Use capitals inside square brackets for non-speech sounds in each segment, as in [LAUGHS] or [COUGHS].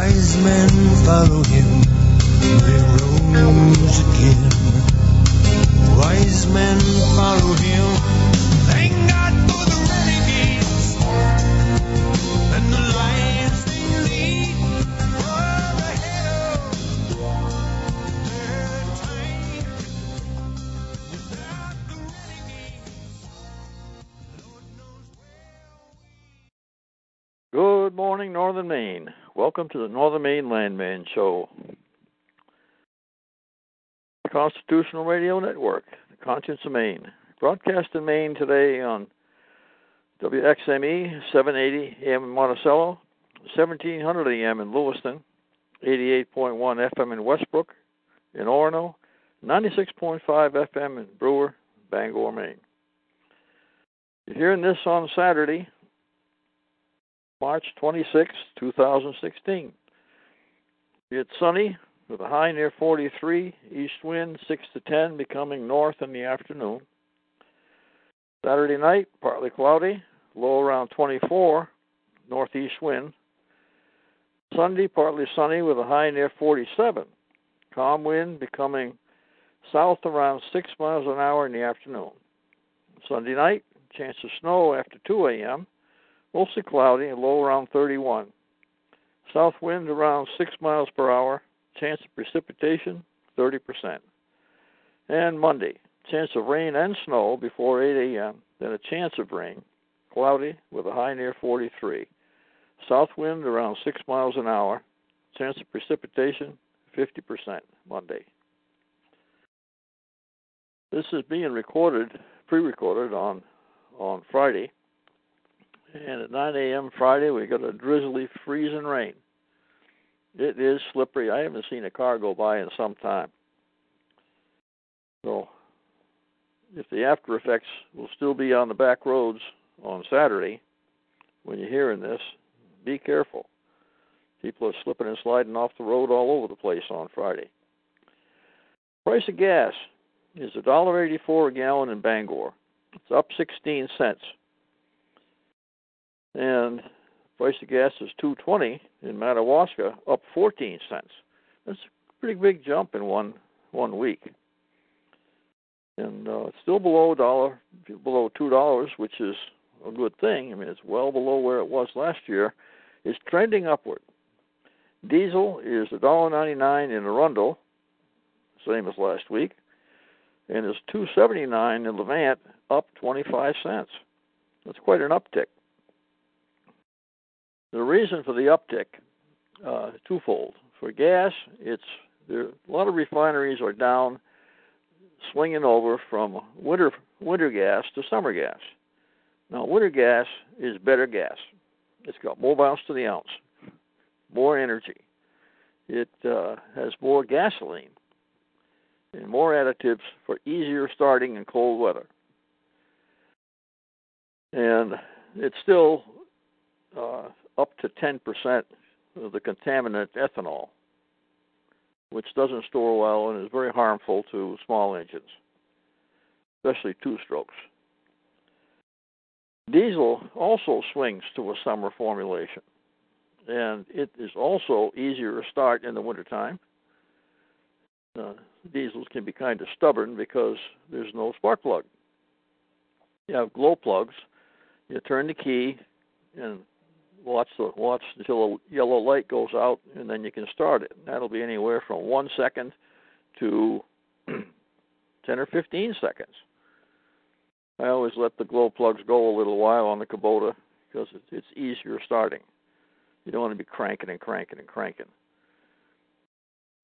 Wise men follow him, they rose again. Wise men follow him, thank God for the renegades and the lives they lead. Good morning, Northern Maine. Welcome to the Northern Maine Landman Show. Constitutional Radio Network, the Conscience of Maine. Broadcast in Maine today on WXME 780 AM in Monticello, 1700 AM in Lewiston, 88.1 FM in Westbrook, in Orono, 96.5 FM in Brewer, Bangor, Maine. You're hearing this on Saturday, March 26, 2016. It's sunny with a high near 43, east wind 6 to 10, becoming north in the afternoon. Saturday night, partly cloudy, low around 24, northeast wind. Sunday, partly sunny with a high near 47, calm wind becoming south around 6 miles an hour in the afternoon. Sunday night, chance of snow after 2 a.m. Mostly cloudy and low around 31. South wind around 6 miles per hour. Chance of precipitation 30%. And Monday, chance of rain and snow before 8 a.m. Then a chance of rain, cloudy with a high near 43. South wind around 6 miles an hour. Chance of precipitation 50% Monday. This is being recorded, pre-recorded on on Friday. And at 9 a.m. Friday, we got a drizzly, freezing rain. It is slippery. I haven't seen a car go by in some time. So, if the after effects will still be on the back roads on Saturday, when you're hearing this, be careful. People are slipping and sliding off the road all over the place on Friday. Price of gas is $1.84 a gallon in Bangor. It's up 16 cents and price of gas is 220 in Madawaska, up 14 cents. That's a pretty big jump in one one week, and uh, it's still below dollar, below two dollars, which is a good thing. I mean, it's well below where it was last year. It's trending upward. Diesel is a dollar ninety nine in Arundel, same as last week, and is two seventy nine in Levant, up twenty five cents. That's quite an uptick. The reason for the uptick uh, twofold. For gas, it's there. A lot of refineries are down, swinging over from winter winter gas to summer gas. Now, winter gas is better gas. It's got more miles to the ounce, more energy. It uh, has more gasoline and more additives for easier starting in cold weather. And it's still uh, up to 10% of the contaminant ethanol, which doesn't store well and is very harmful to small engines, especially two strokes. Diesel also swings to a summer formulation, and it is also easier to start in the wintertime. Uh, diesels can be kind of stubborn because there's no spark plug. You have glow plugs. You turn the key, and watch the watch until a yellow light goes out, and then you can start it. That'll be anywhere from one second to [CLEARS THROAT] ten or fifteen seconds. I always let the glow plugs go a little while on the Kubota because it's easier starting. You don't want to be cranking and cranking and cranking.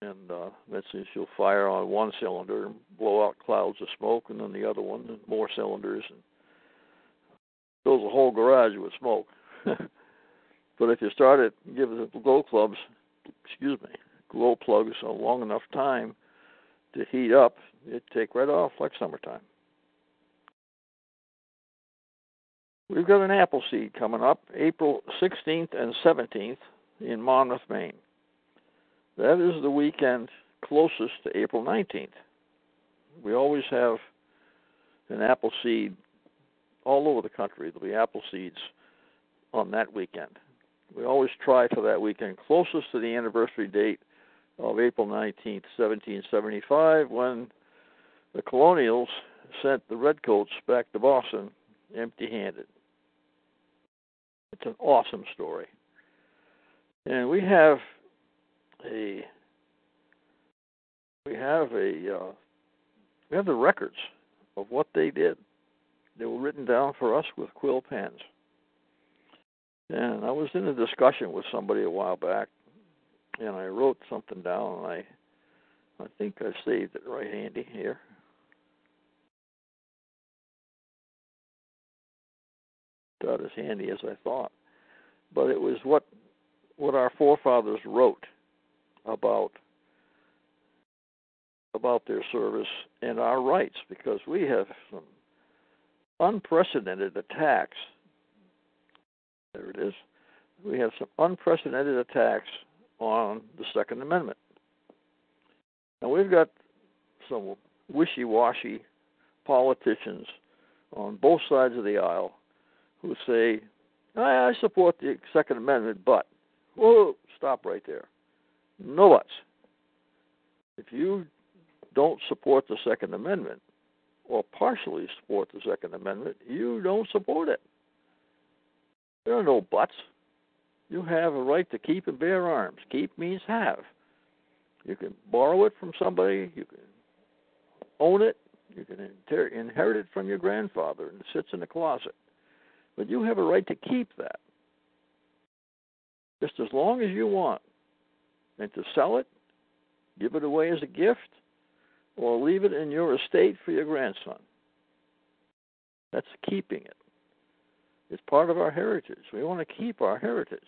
And uh, that's if you'll fire on one cylinder and blow out clouds of smoke, and then the other one, and more cylinders, and fills the whole garage with smoke. [LAUGHS] But if you start it, give the glow clubs, excuse me, glow plugs a long enough time to heat up, it take right off like summertime. We've got an Appleseed coming up April 16th and 17th in Monmouth, Maine. That is the weekend closest to April 19th. We always have an apple seed all over the country. There'll be Appleseeds on that weekend. We always try for that weekend closest to the anniversary date of April 19th, 1775, when the colonials sent the redcoats back to Boston empty handed. It's an awesome story. And we have a we have a uh, we have the records of what they did. They were written down for us with quill pens. And I was in a discussion with somebody a while back, and I wrote something down, and I I think I saved it right handy here. Not as handy as I thought, but it was what what our forefathers wrote about about their service and our rights because we have some unprecedented attacks. There it is. We have some unprecedented attacks on the Second Amendment. Now we've got some wishy-washy politicians on both sides of the aisle who say, I support the Second Amendment, but, whoa, stop right there. No buts. If you don't support the Second Amendment, or partially support the Second Amendment, you don't support it. There are no buts. You have a right to keep and bear arms. Keep means have. You can borrow it from somebody, you can own it, you can inter- inherit it from your grandfather, and it sits in the closet. But you have a right to keep that just as long as you want. And to sell it, give it away as a gift, or leave it in your estate for your grandson. That's keeping it. It's part of our heritage. We want to keep our heritage.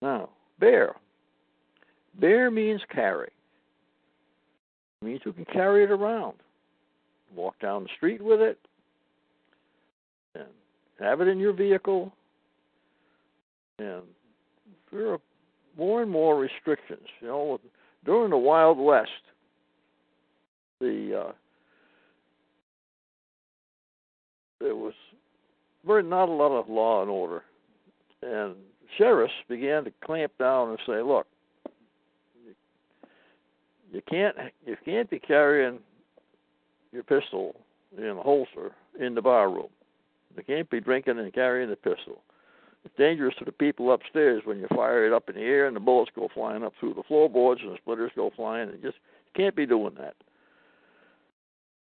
Now, bear. Bear means carry. It means you can carry it around. Walk down the street with it and have it in your vehicle. And there are more and more restrictions. You know, during the Wild West, the uh, there was very not a lot of law and order, and sheriffs began to clamp down and say, "Look, you can't you can't be carrying your pistol in a holster in the bar room. You can't be drinking and carrying the pistol. It's dangerous to the people upstairs when you fire it up in the air and the bullets go flying up through the floorboards and the splinters go flying. And just you can't be doing that.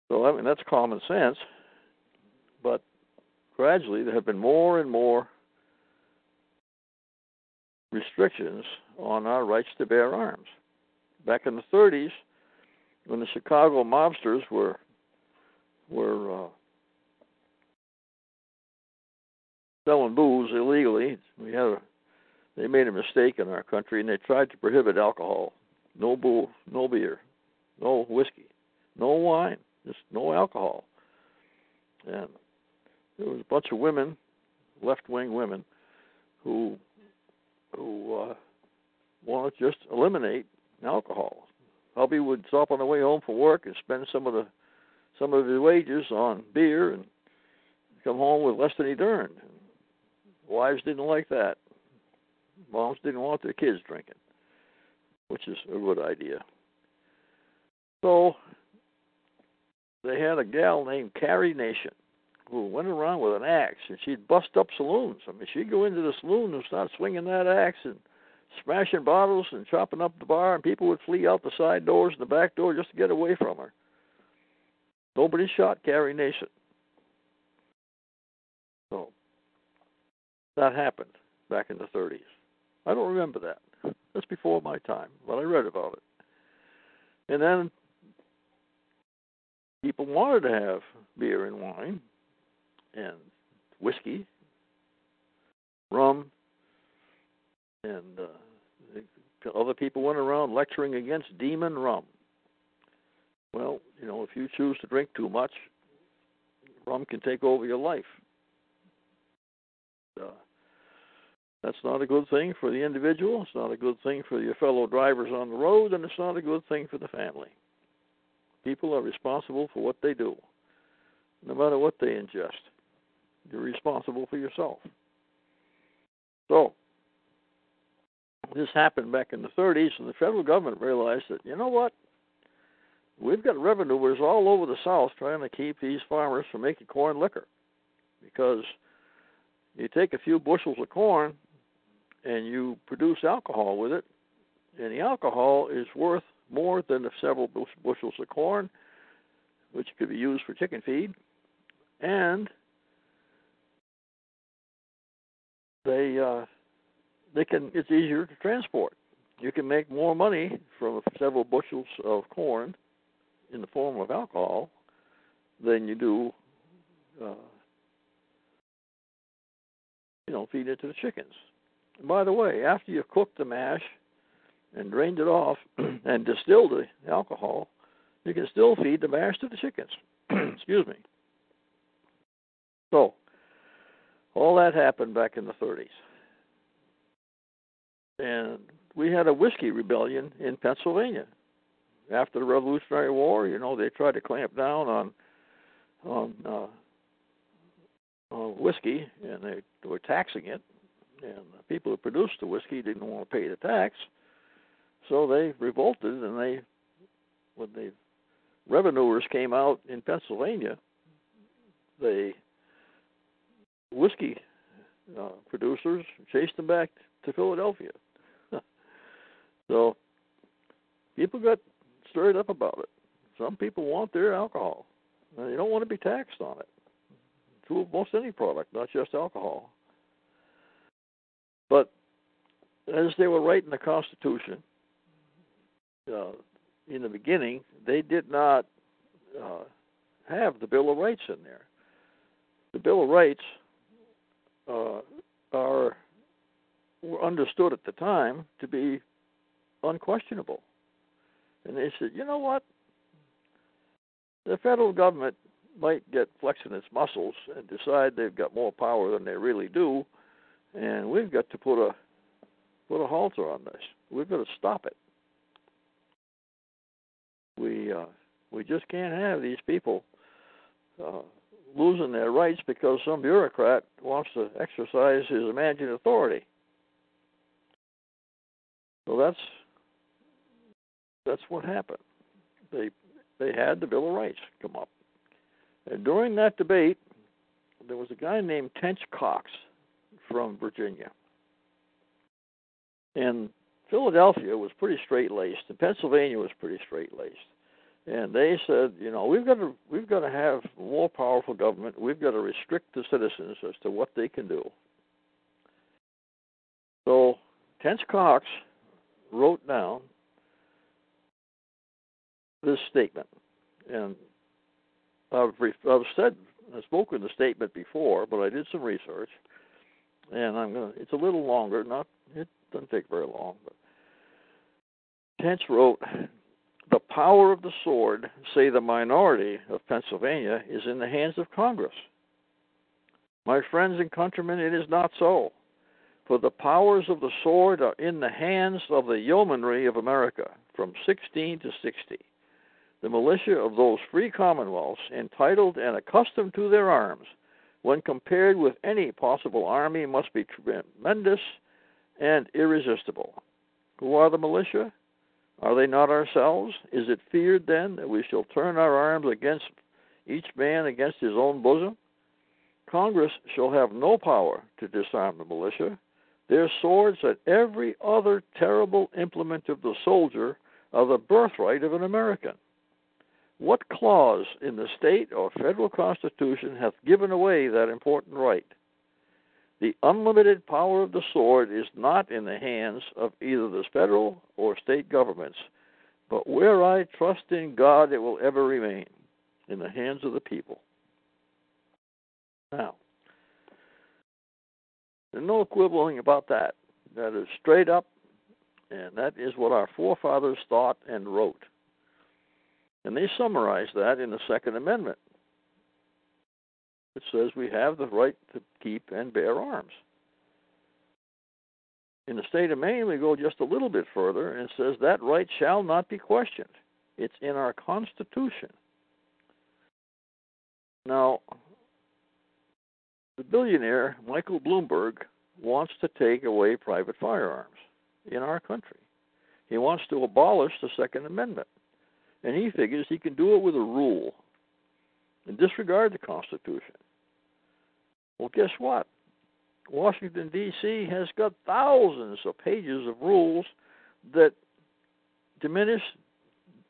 So I mean that's common sense, but gradually there have been more and more restrictions on our rights to bear arms. Back in the 30s, when the Chicago mobsters were were uh, selling booze illegally. We had a, they made a mistake in our country and they tried to prohibit alcohol. No booze, no beer, no whiskey, no wine, just no alcohol. And there was a bunch of women, left-wing women, who who uh, wanted to just eliminate alcohol. Hubby would stop on the way home from work and spend some of the some of his wages on beer and come home with less than he'd earned. Wives didn't like that. Moms didn't want their kids drinking, which is a good idea. So they had a gal named Carrie Nation who went around with an axe and she'd bust up saloons. I mean, she'd go into the saloon and start swinging that axe and smashing bottles and chopping up the bar, and people would flee out the side doors and the back door just to get away from her. Nobody shot Carrie Nation. So that happened back in the 30s. I don't remember that. That's before my time, but I read about it. And then people wanted to have beer and wine and whiskey, rum, and uh, other people went around lecturing against demon rum. Well, you know, if you choose to drink too much, rum can take over your life. Uh, that's not a good thing for the individual. It's not a good thing for your fellow drivers on the road, and it's not a good thing for the family. People are responsible for what they do, no matter what they ingest. You're responsible for yourself. So, this happened back in the 30s, and the federal government realized that, you know what? We've got revenuers all over the South trying to keep these farmers from making corn liquor. Because you take a few bushels of corn and you produce alcohol with it, and the alcohol is worth more than the several bushels of corn, which could be used for chicken feed, and they uh, they can it's easier to transport. You can make more money from several bushels of corn in the form of alcohol than you do, uh, you know, feed it to the chickens. And by the way, after you've cooked the mash and drained it off [CLEARS THROAT] and distilled the alcohol, you can still feed the mash to the chickens. [CLEARS THROAT] Excuse me. So, all that happened back in the 30s. And we had a whiskey rebellion in Pennsylvania. After the Revolutionary War, you know, they tried to clamp down on on uh, on whiskey, and they, they were taxing it. And the people who produced the whiskey didn't want to pay the tax, so they revolted. And they, when the revenuers came out in Pennsylvania, the whiskey uh, producers chased them back to Philadelphia. [LAUGHS] so people got stirred up about it. Some people want their alcohol. They don't want to be taxed on it. To most any product, not just alcohol. But as they were writing the Constitution, uh, in the beginning, they did not uh, have the Bill of Rights in there. The Bill of Rights uh, are were understood at the time to be unquestionable. And they said, you know what? The federal government might get flexing its muscles and decide they've got more power than they really do, and we've got to put a put a halter on this. We've got to stop it. We uh, we just can't have these people uh, losing their rights because some bureaucrat wants to exercise his imagined authority. So that's that's what happened. They they had the Bill of Rights come up. And during that debate, there was a guy named Tench Coxe from Virginia. And Philadelphia was pretty straight laced, and Pennsylvania was pretty straight laced. And they said, you know, we've got to we've got to have more powerful government. We've got to restrict the citizens as to what they can do. So Tench Coxe wrote down this statement, and I've, I've said I've spoken the statement before, but I did some research, and I'm gonna. It's a little longer. Not it doesn't take very long, but Tench wrote, "The power of the sword, say the minority of Pennsylvania, is in the hands of Congress. My friends and countrymen, it is not so." For the powers of the sword are in the hands of the yeomanry of America from 16 to 60 the militia of those free commonwealths, entitled and accustomed to their arms, when compared with any possible army, must be tremendous and irresistible. Who are the militia? Are they not ourselves? Is it feared then that we shall turn our arms against each man against his own bosom? Congress shall have no power to disarm the militia. Their swords and every other terrible implement of the soldier are the birthright of an American. What clause in the state or federal constitution hath given away that important right? The unlimited power of the sword is not in the hands of either the federal or state governments, but where I trust in God it will ever remain, in the hands of the people. Now, there's no quibbling about that. That is straight up, and that is what our forefathers thought and wrote. And they summarize that in the Second Amendment. It says we have the right to keep and bear arms. In the state of Maine, we go just a little bit further and it says that right shall not be questioned. It's in our Constitution. Now, the billionaire Michael Bloomberg wants to take away private firearms. in our country. He wants to abolish the Second Amendment. And he figures he can do it with a rule and disregard the Constitution. Well, guess what? Washington, D.C. has got thousands of pages of rules that diminish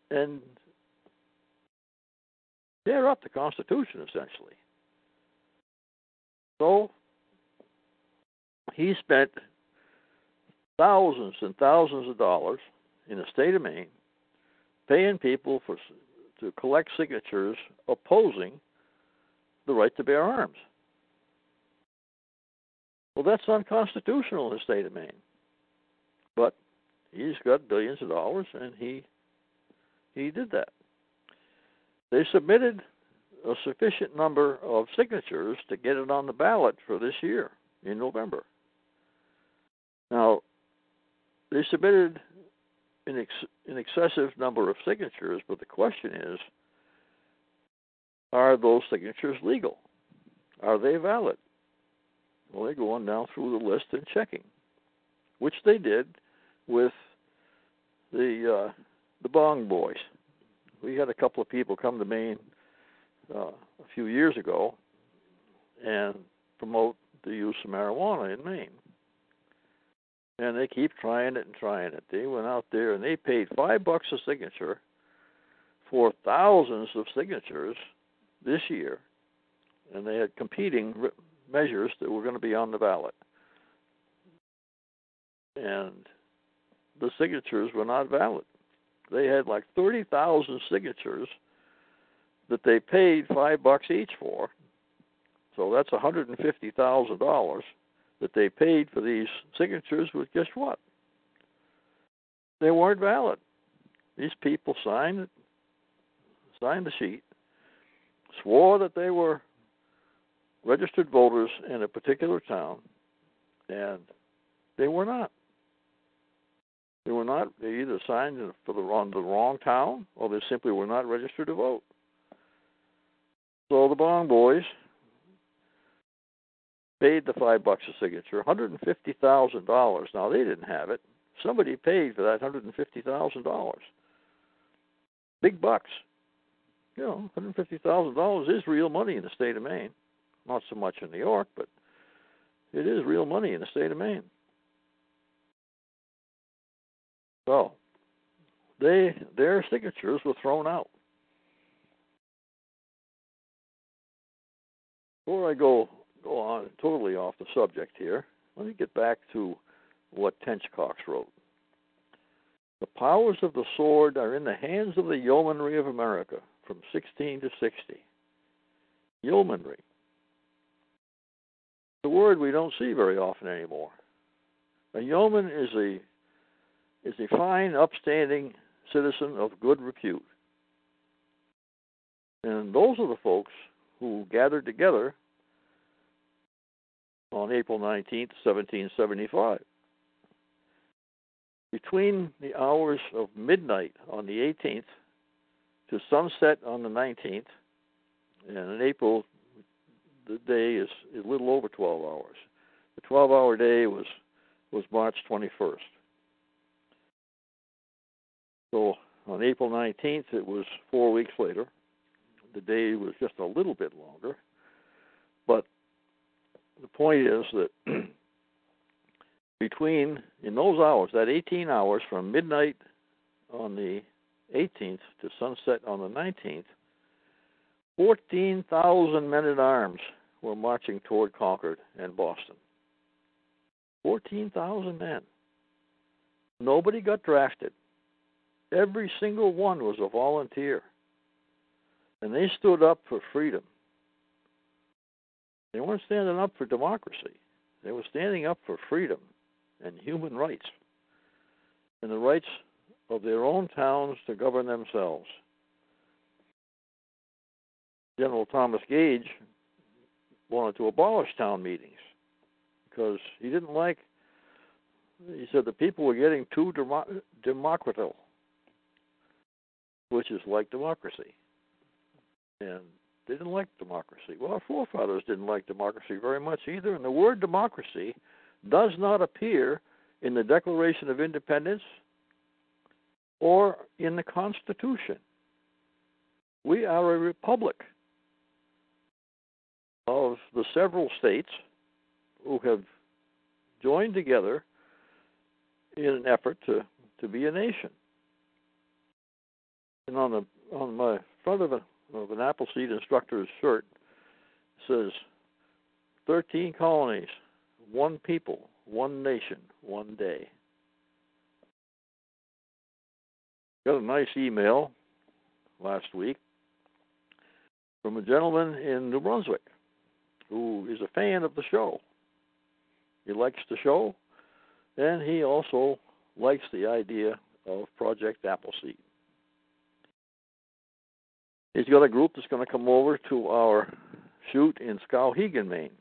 and tear up the Constitution, essentially. So he spent thousands and thousands of dollars in the state of Maine paying people for to collect signatures opposing the right to bear arms. Well, that's unconstitutional in the state of Maine. But he's got billions of dollars, and he he did that. They submitted a sufficient number of signatures to get it on the ballot for this year in November. Now, they submitted an, ex- an excessive number of signatures, but the question is are those signatures legal? Are they valid? Well, they're going down through the list and checking, which they did with the uh, the Bong Boys. We had a couple of people come to Maine uh, a few years ago and promote the use of marijuana in Maine. And they keep trying it and trying it. They went out there and they paid five bucks a signature for thousands of signatures this year, and they had competing measures that were going to be on the ballot. And the signatures were not valid. They had like 30,000 signatures that they paid five bucks each for. So that's $150,000 that they paid for these signatures. With guess what? They weren't valid. These people signed signed the sheet, swore that they were registered voters in a particular town, and they were not. They were not. They either signed for the wrong the wrong town, or they simply were not registered to vote. So the Bong Boys paid the five bucks a signature, hundred and fifty thousand dollars. Now they didn't have it. Somebody paid for that hundred and fifty thousand dollars. Big bucks. You know, hundred fifty thousand dollars is real money in the state of Maine. Not so much in New York, but it is real money in the state of Maine. So they their signatures were thrown out. Before I go go on totally off the subject here, let me get back to what Tench Coxe wrote. The powers of the sword are in the hands of the yeomanry of America from 16 to 60. Yeomanry. The word we don't see very often anymore. A yeoman is a is a fine, upstanding citizen of good repute. And those are the folks who gathered together on April 19th, 1775. Between the hours of midnight on the 18th to sunset on the 19th, and in April, the day is a little over 12 hours. The 12 hour day was, was March 21st. So on April 19th, it was four weeks later. The day was just a little bit longer. But the point is that [CLEARS THROAT] between, in those hours, that 18 hours from midnight on the 18th to sunset on the 19th, 14,000 men at arms were marching toward Concord and Boston. 14,000 men. Nobody got drafted. Every single one was a volunteer. And they stood up for freedom. They weren't standing up for democracy. They were standing up for freedom and human rights and the rights of their own towns to govern themselves. General Thomas Gage wanted to abolish town meetings because he didn't like, he said the people were getting too demo- democratical which is like democracy. And they didn't like democracy. Well, our forefathers didn't like democracy very much either, and the word democracy does not appear in the Declaration of Independence or in the Constitution. We are a republic of the several states who have joined together in an effort to, to be a nation. And on the on my front of, a, of an Appleseed instructor's shirt says 13 colonies, one people, one nation, one day. Got a nice email last week from a gentleman in New Brunswick who is a fan of the show. He likes the show, and he also likes the idea of Project Appleseed. He's got a group that's going to come over to our shoot in Skowhegan, Maine.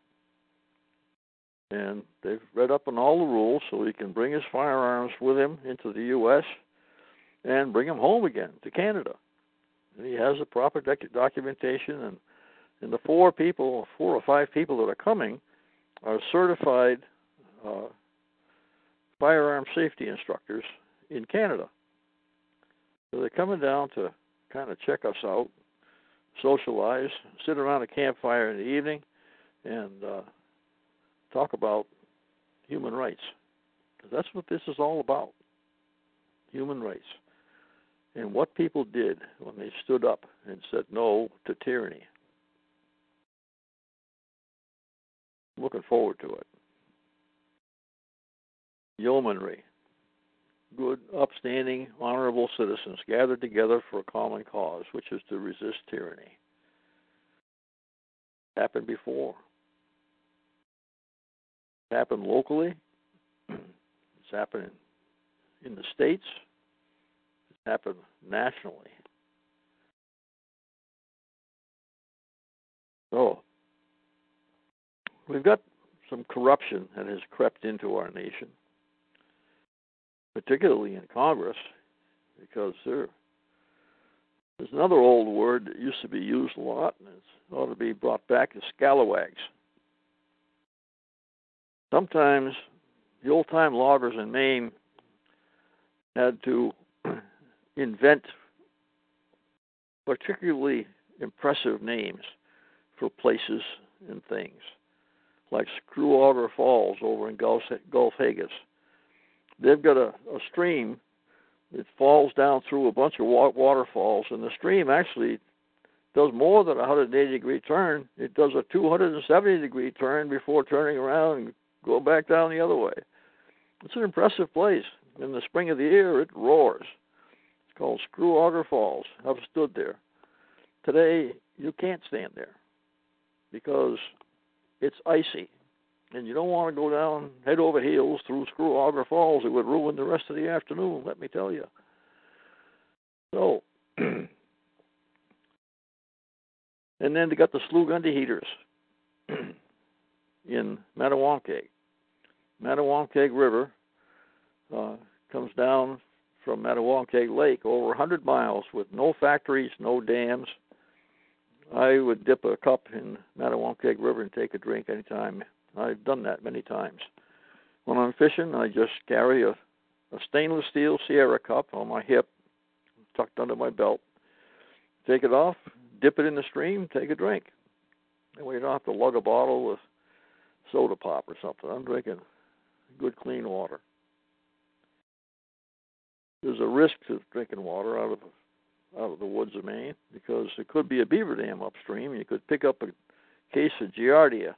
And they've read up on all the rules so he can bring his firearms with him into the U.S. and bring them home again to Canada. And he has the proper doc- documentation, and and the four people, four or five people that are coming, are certified uh, firearm safety instructors in Canada. So they're coming down to kind of check us out, socialize, sit around a campfire in the evening, and uh, talk about human rights. That's what this is all about human rights. And what people did when they stood up and said no to tyranny. Looking forward to it. Yeomanry. Good, upstanding, honorable citizens gathered together for a common cause, which is to resist tyranny. Happened before. Happened locally. [CLEARS THROAT] It's happened in the states. It's happened nationally. So, we've got some corruption that has crept into our nation, particularly in Congress, because there, there's another old word that used to be used a lot, and it ought to be brought back as scalawags. Sometimes the old time loggers in Maine had to [CLEARS THROAT] invent particularly impressive names for places and things like Screw Auger Falls over in Gulf, Gulf Hagas. They've got a, a stream that falls down through a bunch of waterfalls, and the stream actually does more than a 180 degree turn. It does a 270 degree turn before turning around and go back down the other way. It's an impressive place. In the spring of the year, it roars. It's called Screw Auger Falls. I've stood there. Today, you can't stand there because it's icy, and you don't want to go down head over heels through Screw Auger Falls. It would ruin the rest of the afternoon. Let me tell you. So, [CLEARS THROAT] and then they got the Slough Underheaters [CLEARS THROAT] in Mattawamkeag. Mattawamkeag River uh, comes down from Mattawamkeag Lake over 100 miles with no factories, no dams, I would dip a cup in Mattawamkeag River and take a drink anytime. I've done that many times. When I'm fishing, I just carry a, a stainless steel Sierra cup on my hip, tucked under my belt. Take it off, dip it in the stream, take a drink. And we don't have to lug a bottle with soda pop or something. I'm drinking good, clean water. There's a risk to drinking water out of out of the woods of Maine because there could be a beaver dam upstream. You could pick up a case of Giardia,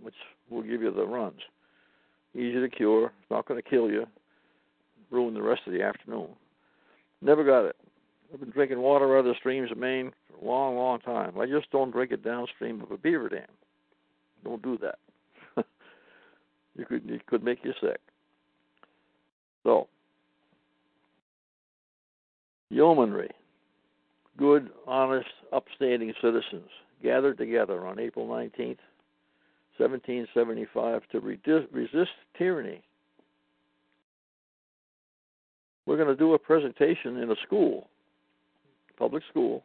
which will give you the runs. Easy to cure. It's not going to kill you. Ruin the rest of the afternoon. Never got it. I've been drinking water out of the streams of Maine for a long, long time. I just don't drink it downstream of a beaver dam. Don't do that. [LAUGHS] you could it could make you sick. So, yeomanry good, honest, upstanding citizens gathered together on April 19th, 1775, to resist tyranny. We're going to do a presentation in a school, public school.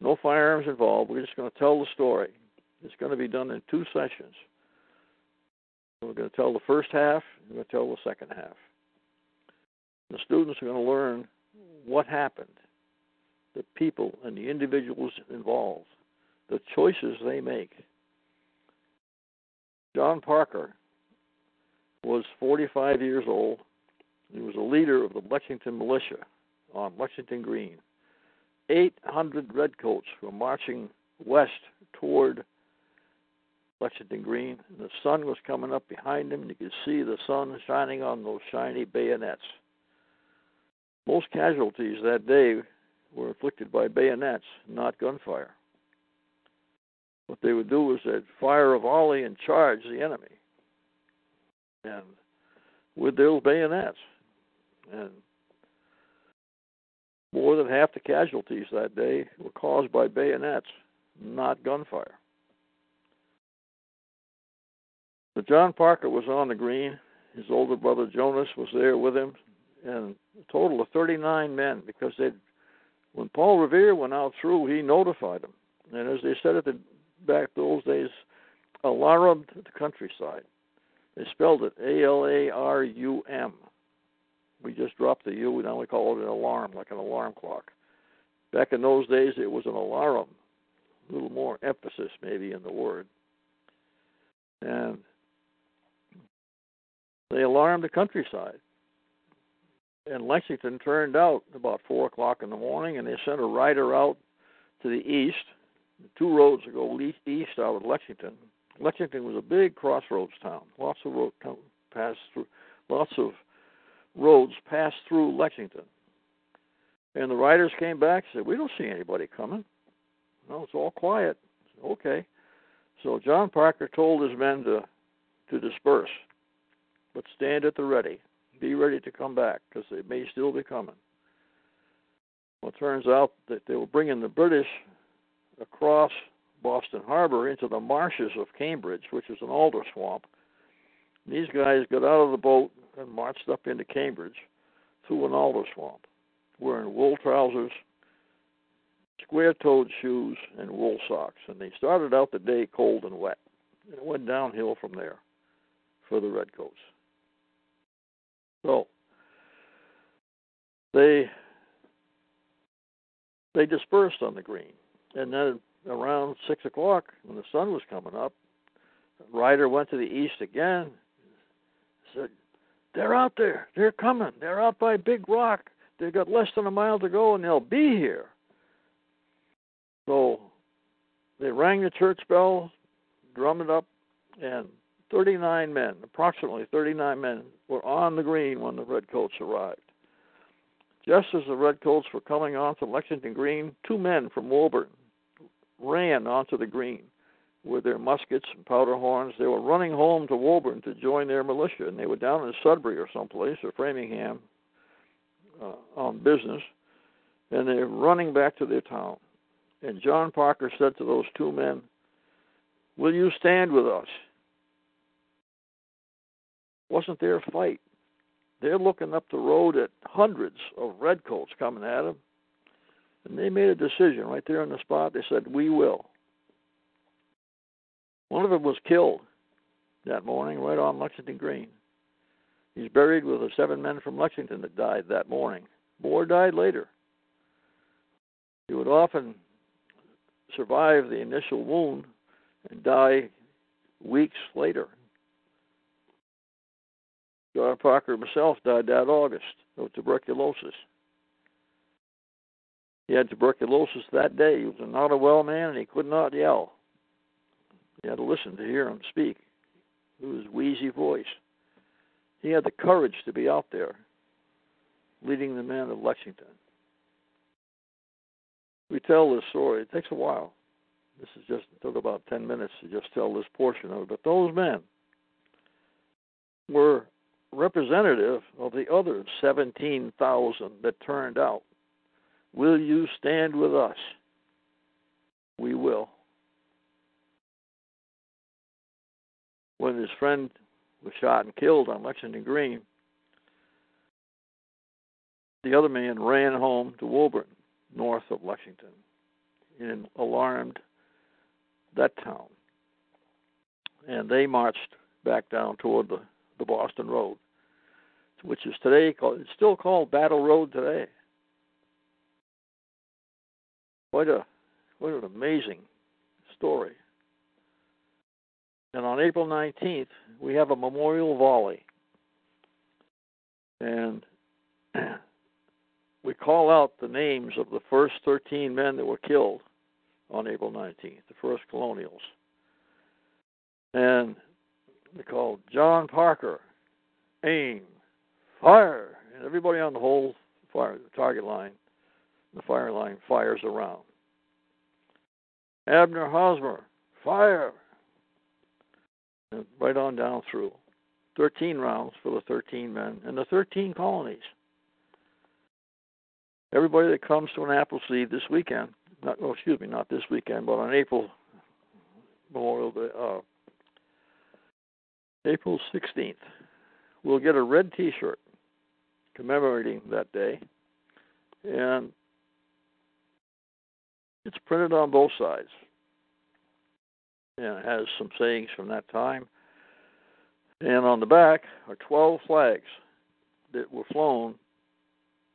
No firearms involved. We're just going to tell the story. It's going to be done in two sessions. We're going to tell the first half, we're going to tell the second half. The students are going to learn what happened, the people and the individuals involved, the choices they make. John Parker was 45 years old. He was a leader of the Lexington militia on Lexington Green. 800 redcoats were marching west toward Lexington Green. And the sun was coming up behind them, you could see the sun shining on those shiny bayonets. Most casualties that day were inflicted by bayonets, not gunfire. What they would do was they'd fire a volley and charge the enemy. And with those bayonets. And more than half the casualties that day were caused by bayonets, not gunfire. But John Parker was on the green. His older brother Jonas was there with him, and a total of 39 men because they when Paul Revere went out through, he notified them. And as they said at the back those days, alarumed the countryside. They spelled it A L A R U M. We just dropped the U, we now we call it an alarm, like an alarm clock. Back in those days, it was an alarum, a little more emphasis maybe in the word. And they alarmed the countryside. And Lexington turned out about four o'clock in the morning, and they sent a rider out to the east. Two roads that go east out of Lexington. Lexington was a big crossroads town. Lots of road passed through. Lots of roads passed through Lexington. And the riders came back and said, "We don't see anybody coming. No, it's all quiet." Said, okay. So John Parker told his men to to disperse, but stand at the ready. Be ready to come back because they may still be coming. Well, it turns out that they were bringing the British across Boston Harbor into the marshes of Cambridge, which is an alder swamp. These guys got out of the boat and marched up into Cambridge through an alder swamp, wearing wool trousers, square toed shoes, and wool socks. And they started out the day cold and wet. And it went downhill from there for the Redcoats. So they they dispersed on the green, and then around six o'clock, when the sun was coming up, rider went to the east again. Said, "They're out there. They're coming. They're out by Big Rock. They've got less than a mile to go, and they'll be here." So they rang the church bell, drummed it up, and 39 men, approximately 39 men, were on the green when the Redcoats arrived. Just as the Redcoats were coming onto Lexington Green, two men from Woburn ran onto the green with their muskets and powder horns. They were running home to Woburn to join their militia, and they were down in Sudbury or someplace, or Framingham, uh, on business, and they're running back to their town. And John Parker said to those two men, Will you stand with us? Wasn't there a fight? They're looking up the road at hundreds of redcoats coming at them. And they made a decision right there on the spot. They said, We will. One of them was killed that morning right on Lexington Green. He's buried with the seven men from Lexington that died that morning. More died later. He would often survive the initial wound and die weeks later. John Parker himself died that August of tuberculosis. He had tuberculosis that day. He was not a well man and he could not yell. You had to listen to hear him speak. It was wheezy voice. He had the courage to be out there leading the men of Lexington. We tell this story. It takes a while. This is just took about ten minutes to just tell this portion of it. But those men were representative of the other seventeen thousand that turned out. Will you stand with us? We will. When his friend was shot and killed on Lexington Green, the other man ran home to Woburn, north of Lexington, and alarmed that town. And they marched back down toward the, the Boston Road, which is today called it's still called Battle Road today. Quite a what an amazing story. And on April 19th, we have a memorial volley. And [CLEARS THROAT] we call out the names of the first 13 men that were killed on April 19th, the first colonials. And they called John Parker, aim, fire, and everybody on the whole fire target line, the fire line fires around. Abner Hosmer, fire, and right on down through. 13 rounds for the 13 men and the 13 colonies. Everybody that comes to Annapolis this weekend, not, oh, excuse me, not this weekend, but on April Memorial Day, uh, April 16th, we'll get a red T-shirt commemorating that day, and it's printed on both sides, and it has some sayings from that time. And on the back are 12 flags that were flown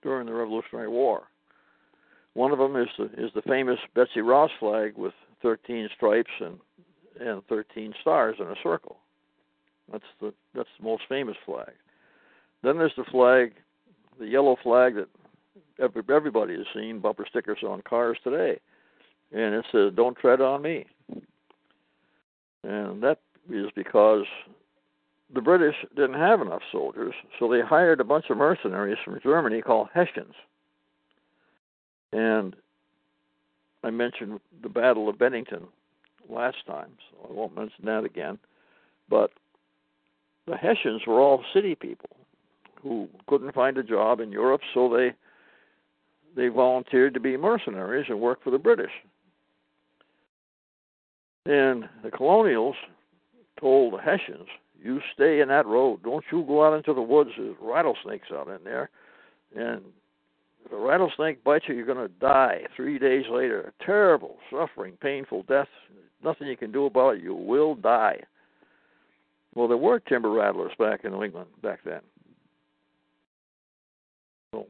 during the Revolutionary War. One of them is the is the famous Betsy Ross flag with 13 stripes and and 13 stars in a circle. That's the that's the most famous flag. Then there's the flag, the yellow flag that every, everybody has seen bumper stickers on cars today, and it says "Don't tread on me." And that is because the British didn't have enough soldiers, so they hired a bunch of mercenaries from Germany called Hessians. And I mentioned the Battle of Bennington last time, so I won't mention that again. But the Hessians were all city people who couldn't find a job in Europe, so they they volunteered to be mercenaries and work for the British. And the colonials told the Hessians, "You stay in that road. Don't you go out into the woods. There's rattlesnakes out in there, and if a rattlesnake bites you, you're going to die three days later. Terrible, suffering, painful death. Nothing you can do about it. You will die." Well, there were timber rattlers back in New England back then. So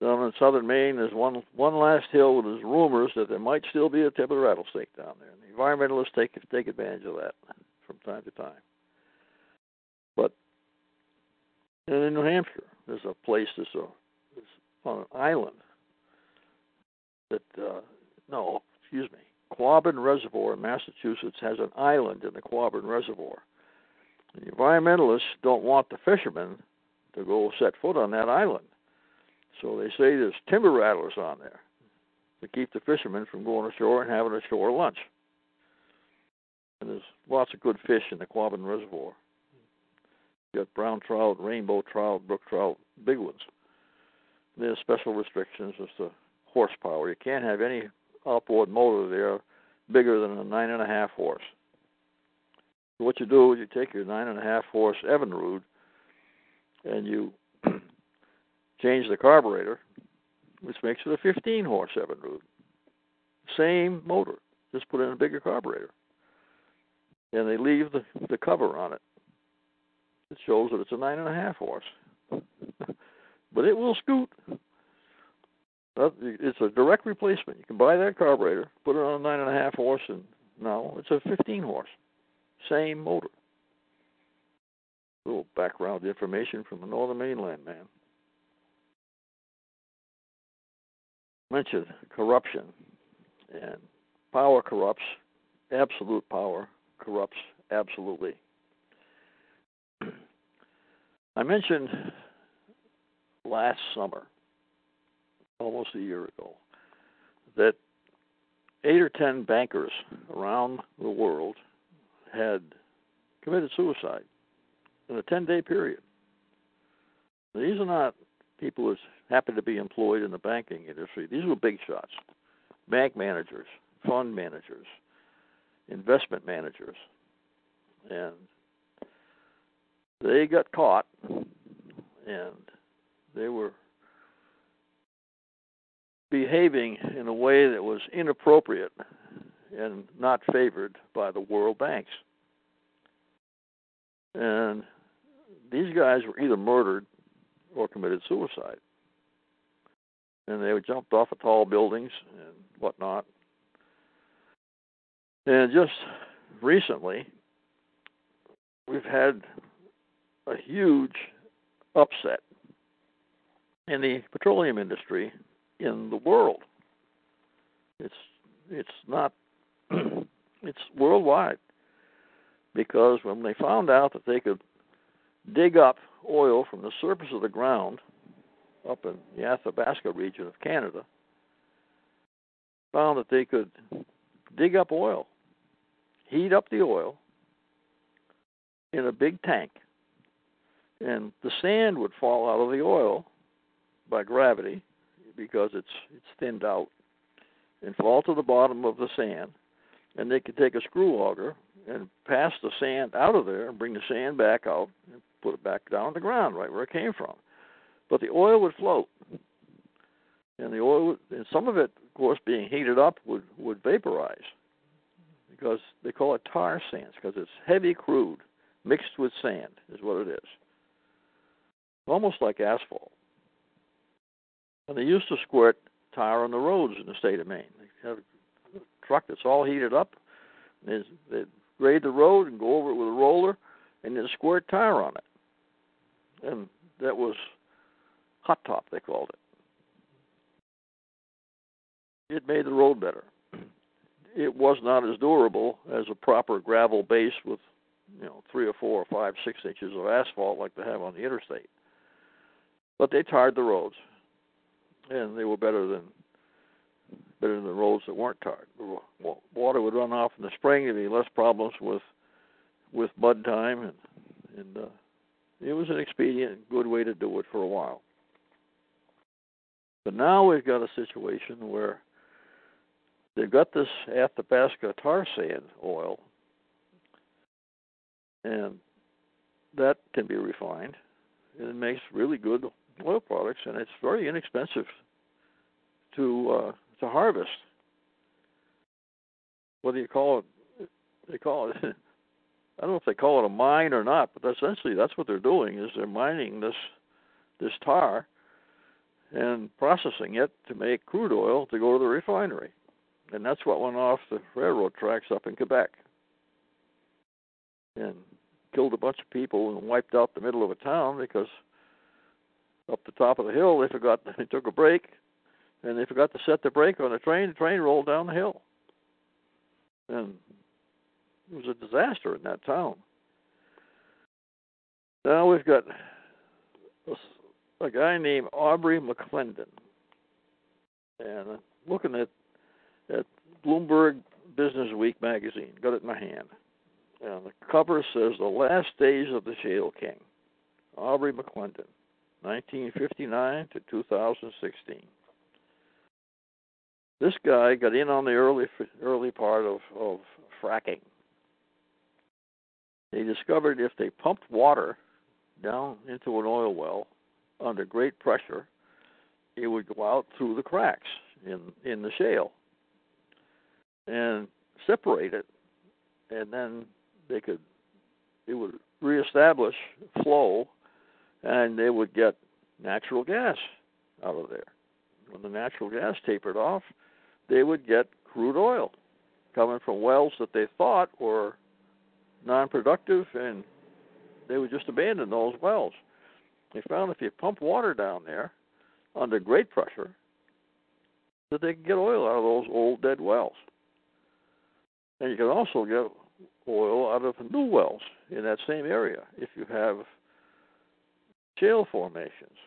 down in southern Maine, there's one one last hill where there's rumors that there might still be a timber rattlesnake down there. And the environmentalists take take advantage of that from time to time. But and in New Hampshire, there's a place that's a that's on an island that uh, no, excuse me, Quabbin Reservoir in Massachusetts has an island in the Quabbin Reservoir. The environmentalists don't want the fishermen to go set foot on that island. So they say there's timber rattlers on there to keep the fishermen from going ashore and having a shore lunch. And there's lots of good fish in the Quabbin Reservoir. You got brown trout, rainbow trout, brook trout, big ones. There's special restrictions as to horsepower. You can't have any outboard motor there bigger than a nine and a half horse. So what you do is you take your nine and a half horse Evinrude and you [CLEARS THROAT] change the carburetor, which makes it a 15 horse Evinrude. Same motor, just put in a bigger carburetor. And they leave the, the cover on it. It shows that it's a nine and a half horse. [LAUGHS] but it will scoot. It's a direct replacement. You can buy that carburetor, put it on a nine and a half horse, and now it's a 15 horse. Same motor. A little background information from the northern Maine land, man. Mentioned corruption, and power corrupts. Absolute power corrupts absolutely. [CLEARS THROAT] I mentioned last summer almost a year ago that eight or ten bankers around the world had committed suicide in a 10 day period. These are not people who happen to be employed in the banking industry. These were big shots bank managers, fund managers, investment managers. And they got caught and they were behaving in a way that was inappropriate and not favored by the world banks. And these guys were either murdered or committed suicide. And they jumped off of tall buildings and whatnot. And just recently, we've had a huge upset in the petroleum industry in the world. It's it's not [CLEARS THROAT] it's worldwide because when they found out that they could dig up oil from the surface of the ground up in the Athabasca region of Canada, found that they could dig up oil, heat up the oil in a big tank, and the sand would fall out of the oil by gravity because it's it's thinned out and fall to the bottom of the sand and they could take a screw auger and pass the sand out of there and bring the sand back out and put it back down on the ground right where it came from. But the oil would float. And the oil would, and some of it of course being heated up would would vaporize because they call it tar sands because it's heavy crude mixed with sand is what it is. Almost like asphalt. And they used to squirt tar on the roads in the state of Maine. They have a truck that's all heated up. They grade the road and go over it with a roller, and then squirt tire on it. And that was hot top, they called it. It made the road better. It was not as durable as a proper gravel base with, you know, three or four or five, six inches of asphalt like they have on the interstate. But they tarred the roads and they were better than better than the roads that weren't tarred. Water would run off in the spring. There'd be less problems with with mud time, and and uh, it was an expedient, good way to do it for a while. But now we've got a situation where they've got this Athabasca tar sand oil, and that can be refined, and it makes really good oil products, and it's very inexpensive to uh, to harvest. Do you call it? They call it. [LAUGHS] I don't know if they call it a mine or not, but essentially that's what they're doing is they're mining this this tar and processing it to make crude oil to go to the refinery. And that's what went off the railroad tracks up in Quebec. And killed a bunch of people and wiped out the middle of a town because up the top of the hill. They forgot [LAUGHS] they took a break, and they forgot to set the brake on the train. The train rolled down the hill, and it was a disaster in that town. Now we've got a, guy named Aubrey McClendon, and looking at at Bloomberg Business Week magazine. Got it in my hand, and the cover says "The Last Days of the Shale King." Aubrey McClendon. 1959 to 2016. This guy got in on the early early part of, of fracking. They discovered if they pumped water down into an oil well under great pressure, it would go out through the cracks in in the shale and separate it, and then they could it would reestablish flow and they would get natural gas out of there. When the natural gas tapered off, they would get crude oil coming from wells that they thought were non-productive, and they would just abandon those wells. They found if you pump water down there under great pressure, that they could get oil out of those old dead wells. And you can also get oil out of new wells in that same area if you have shale formations.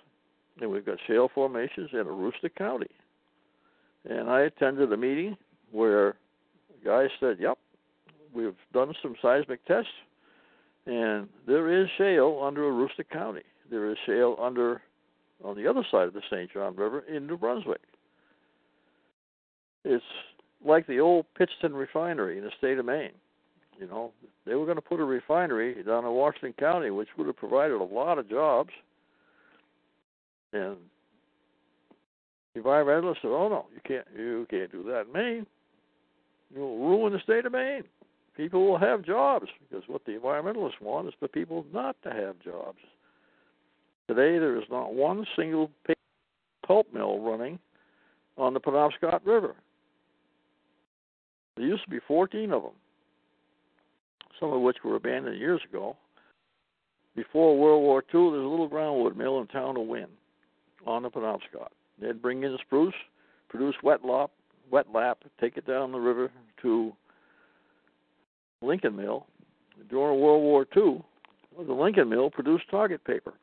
And we've got shale formations in Aroostook County. And I attended a meeting where a guy said, Yep, we've done some seismic tests, and there is shale under Aroostook County. There is shale under on the other side of the St. John River in New Brunswick. It's like the old Pittston refinery in the state of Maine. You know, they were going to put a refinery down in Washington County, which would have provided a lot of jobs. And environmentalists said, "Oh no, you can't, you can't do that in Maine. You'll ruin the state of Maine." people will have jobs because what the environmentalists want is for people not to have jobs. Today, there is not one single pulp mill running on the Penobscot River. There used to be 14 of them, some of which were abandoned years ago. Before World War II, there's a little groundwood mill in town of Winn on the Penobscot. They'd bring in spruce, produce wet lap, wet lap, take it down the river to Lincoln Mill. During World War II, the Lincoln Mill produced target paper,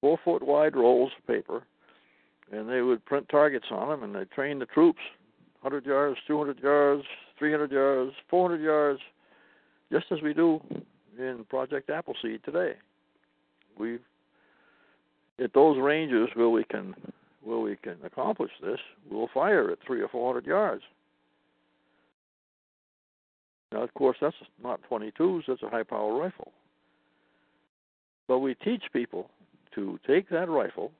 four foot wide rolls of paper, and they would print targets on them, and they train the troops 100 yards, 200 yards, 300 yards, 400 yards, just as we do in Project Appleseed today. We've at those ranges where we can where we can accomplish this, we'll fire at three or four hundred yards. Now, of course, that's not 22s; that's a high-power rifle. But we teach people to take that rifle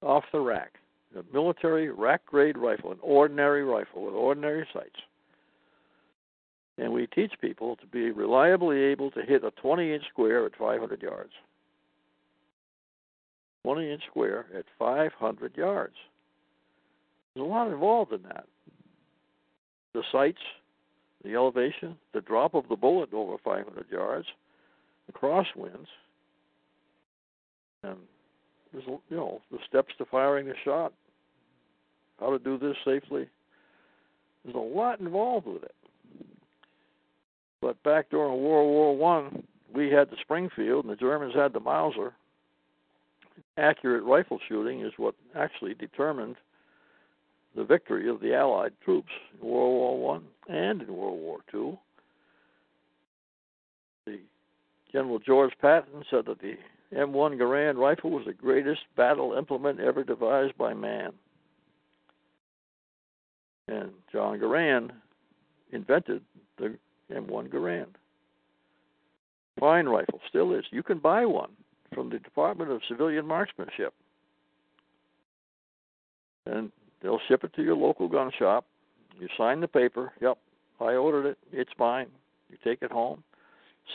off the rack, a military rack-grade rifle, an ordinary rifle with ordinary sights, and we teach people to be reliably able to hit a 20-inch square at 500 yards. 20 inch square at 500 yards. There's a lot involved in that. The sights, the elevation, the drop of the bullet over 500 yards, the crosswinds, and there's you know the steps to firing the shot, how to do this safely. There's a lot involved with it. But back during World War One, we had the Springfield, and the Germans had the Mauser, accurate rifle shooting is what actually determined the victory of the Allied troops in World War One and in World War Two. The General George Patton said that the M1 Garand rifle was the greatest battle implement ever devised by man. And John Garand invented the M1 Garand. Fine rifle, still is. You can buy one from the Department of Civilian Marksmanship. And they'll ship it to your local gun shop. You sign the paper. Yep, I ordered it. It's mine. You take it home.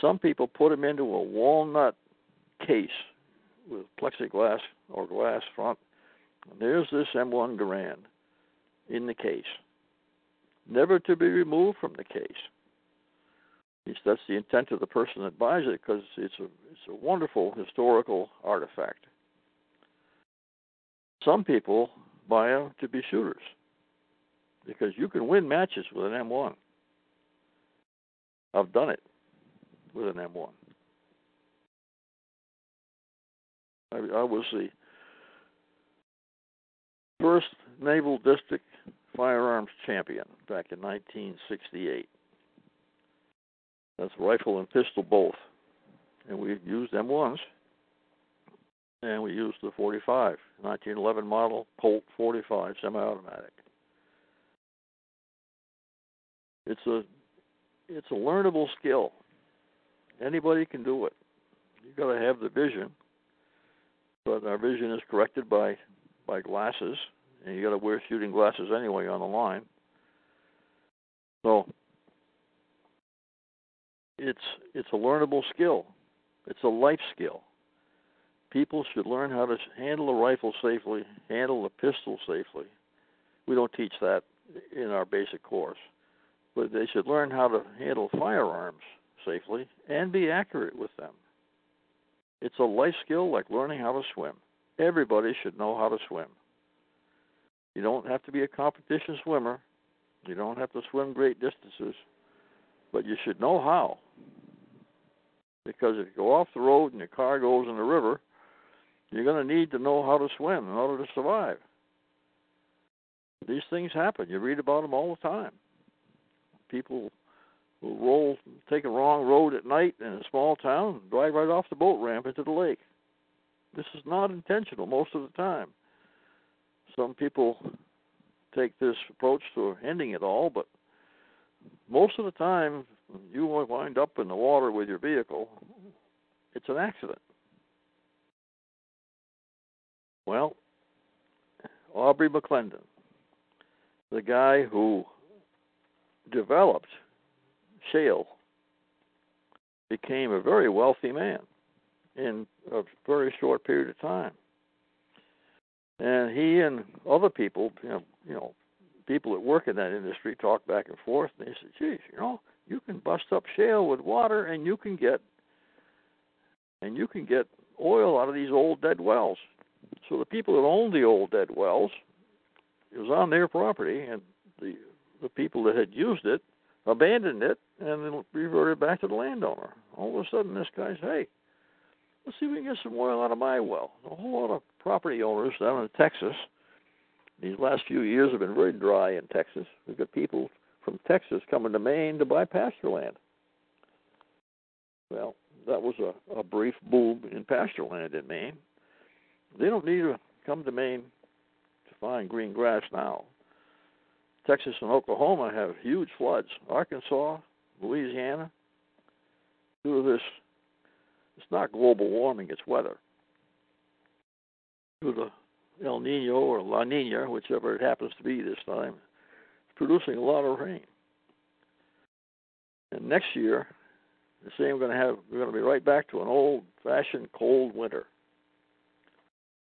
Some people put them into a walnut case with plexiglass or glass front. And there's this M1 Garand in the case, never to be removed from the case that's the intent of the person that buys it because it's a it's a wonderful historical artifact. Some people buy them to be shooters because you can win matches with an M1. I've done it with an M1. I, I was the first Naval District firearms champion back in 1968. That's rifle and pistol both. And we used M1s. And we used the 45, 1911 model Colt 45 semi-automatic. It's a it's a learnable skill. Anybody can do it. You got to have the vision, but our vision is corrected by by glasses, and you got to wear shooting glasses anyway on the line. So it's it's a learnable skill. It's a life skill. People should learn how to handle a rifle safely, handle a pistol safely. We don't teach that in our basic course, but they should learn how to handle firearms safely and be accurate with them. It's a life skill like learning how to swim. Everybody should know how to swim. You don't have to be a competition swimmer. You don't have to swim great distances but you should know how. Because if you go off the road and your car goes in the river, you're going to need to know how to swim in order to survive. These things happen. You read about them all the time. People will roll, take a wrong road at night in a small town, and drive right off the boat ramp into the lake. This is not intentional most of the time. Some people take this approach to ending it all, but most of the time you wind up in the water with your vehicle, it's an accident. Well, Aubrey McClendon, the guy who developed shale became a very wealthy man in a very short period of time. And he and other people, you know, you know, people that work in that industry talk back and forth, and they said, "Geez, you know, you can bust up shale with water, and you can get, and you can get oil out of these old dead wells." So the people that owned the old dead wells, it was on their property, and the the people that had used it abandoned it and then reverted back to the landowner. All of a sudden, this guy says, "Hey, let's see if we can get some oil out of my well." A whole lot of property owners down in Texas. These last few years have been very dry in Texas. We've got people from Texas coming to Maine to buy pasture land. Well, that was a, a brief boom in pasture land in Maine. They don't need to come to Maine to find green grass now. Texas and Oklahoma have huge floods. Arkansas, Louisiana, due to this, it's not global warming, it's weather. Due to El Nino or La Nina, whichever it happens to be this time, producing a lot of rain. And next year, the same we're going to have. We're going to be right back to an old-fashioned cold winter.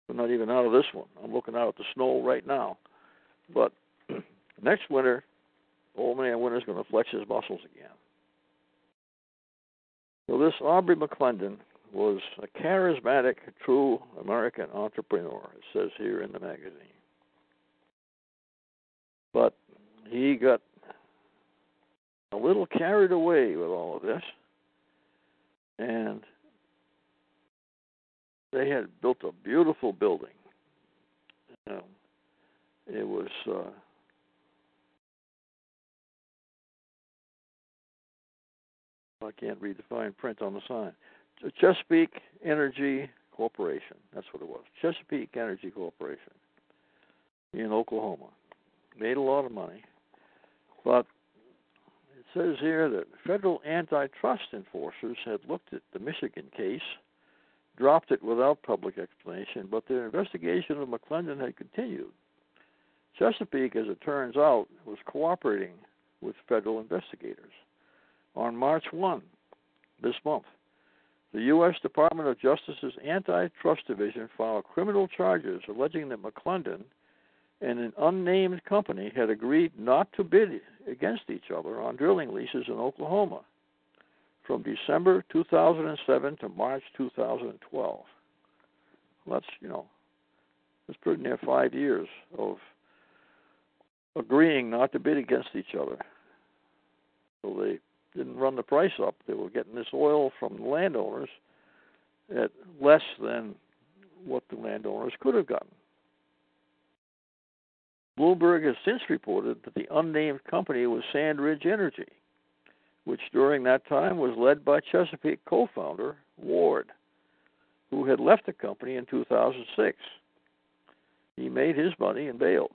We're not even out of this one. I'm looking out at the snow right now, but [CLEARS THROAT] next winter, old man winter's going to flex his muscles again. So this Aubrey McClendon was a charismatic, true American entrepreneur, it says here in the magazine. But he got a little carried away with all of this, and they had built a beautiful building. Um, it was uh, I can't read the fine print on the sign. Chesapeake Energy Corporation. That's what it was. Chesapeake Energy Corporation in Oklahoma. Made a lot of money. But it says here that federal antitrust enforcers had looked at the Michigan case, dropped it without public explanation, but their investigation of McClendon had continued. Chesapeake, as it turns out, was cooperating with federal investigators. On March 1, this month, the U.S. Department of Justice's Antitrust Division filed criminal charges alleging that McClendon and an unnamed company had agreed not to bid against each other on drilling leases in Oklahoma from December 2007 to March 2012. Well, that's, you know, that's pretty near five years of agreeing not to bid against each other. So they didn't run the price up. They were getting this oil from the landowners at less than what the landowners could have gotten. Bloomberg has since reported that the unnamed company was Sandridge Energy, which during that time was led by Chesapeake co founder Ward, who had left the company in 2006. He made his money and bailed.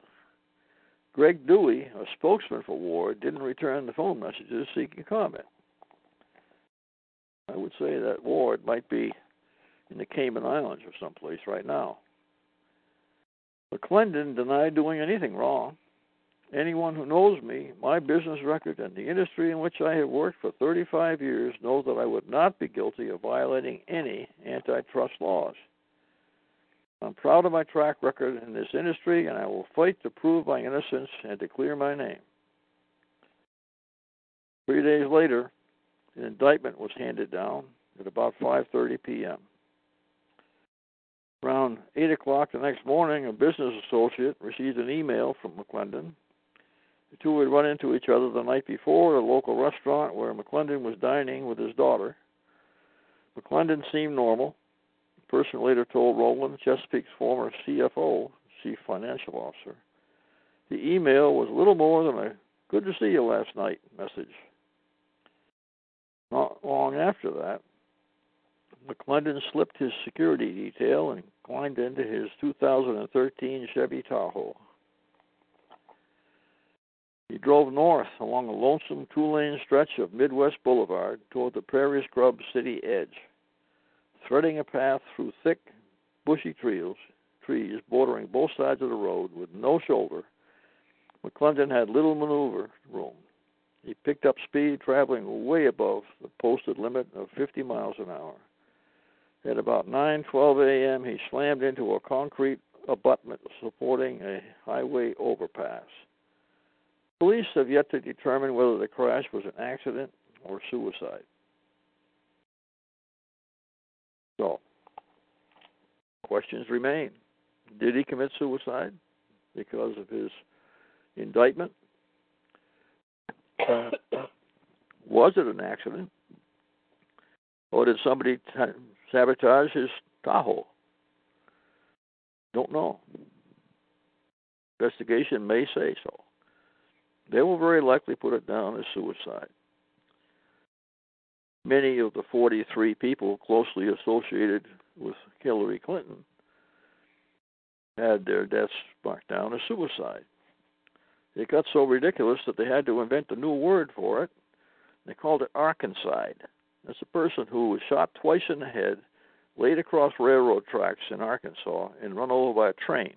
Greg Dewey, a spokesman for Ward, didn't return the phone messages seeking comment. I would say that Ward might be in the Cayman Islands or someplace right now. McClendon denied doing anything wrong. Anyone who knows me, my business record, and the industry in which I have worked for 35 years knows that I would not be guilty of violating any antitrust laws. I'm proud of my track record in this industry, and I will fight to prove my innocence and to clear my name. Three days later, an indictment was handed down at about 5:30 p.m. Around 8 o'clock the next morning, a business associate received an email from McClendon. The two had run into each other the night before at a local restaurant where McClendon was dining with his daughter. McClendon seemed normal The person later told Rowland, Chesapeake's former CFO, Chief Financial Officer, the email was little more than a good to see you last night message. Not long after that, McClendon slipped his security detail and climbed into his 2013 Chevy Tahoe. He drove north along a lonesome two lane stretch of Midwest Boulevard toward the Prairie Scrub city edge threading a path through thick, bushy trees, trees bordering both sides of the road with no shoulder, McClendon had little maneuver room. He picked up speed, traveling way above the posted limit of 50 miles an hour. At about 9:12 a.m., he slammed into a concrete abutment supporting a highway overpass. Police have yet to determine whether the crash was an accident or suicide. So, questions remain. Did he commit suicide because of his indictment? Uh, [COUGHS] was it an accident? Or did somebody t- sabotage his Tahoe? Don't know. Investigation may say so. They will very likely put it down as suicide. Many of the 43 people closely associated with Hillary Clinton had their deaths marked down as suicide. It got so ridiculous that they had to invent a new word for it. They called it Arkancide. That's a person who was shot twice in the head, laid across railroad tracks in Arkansas, and run over by a train.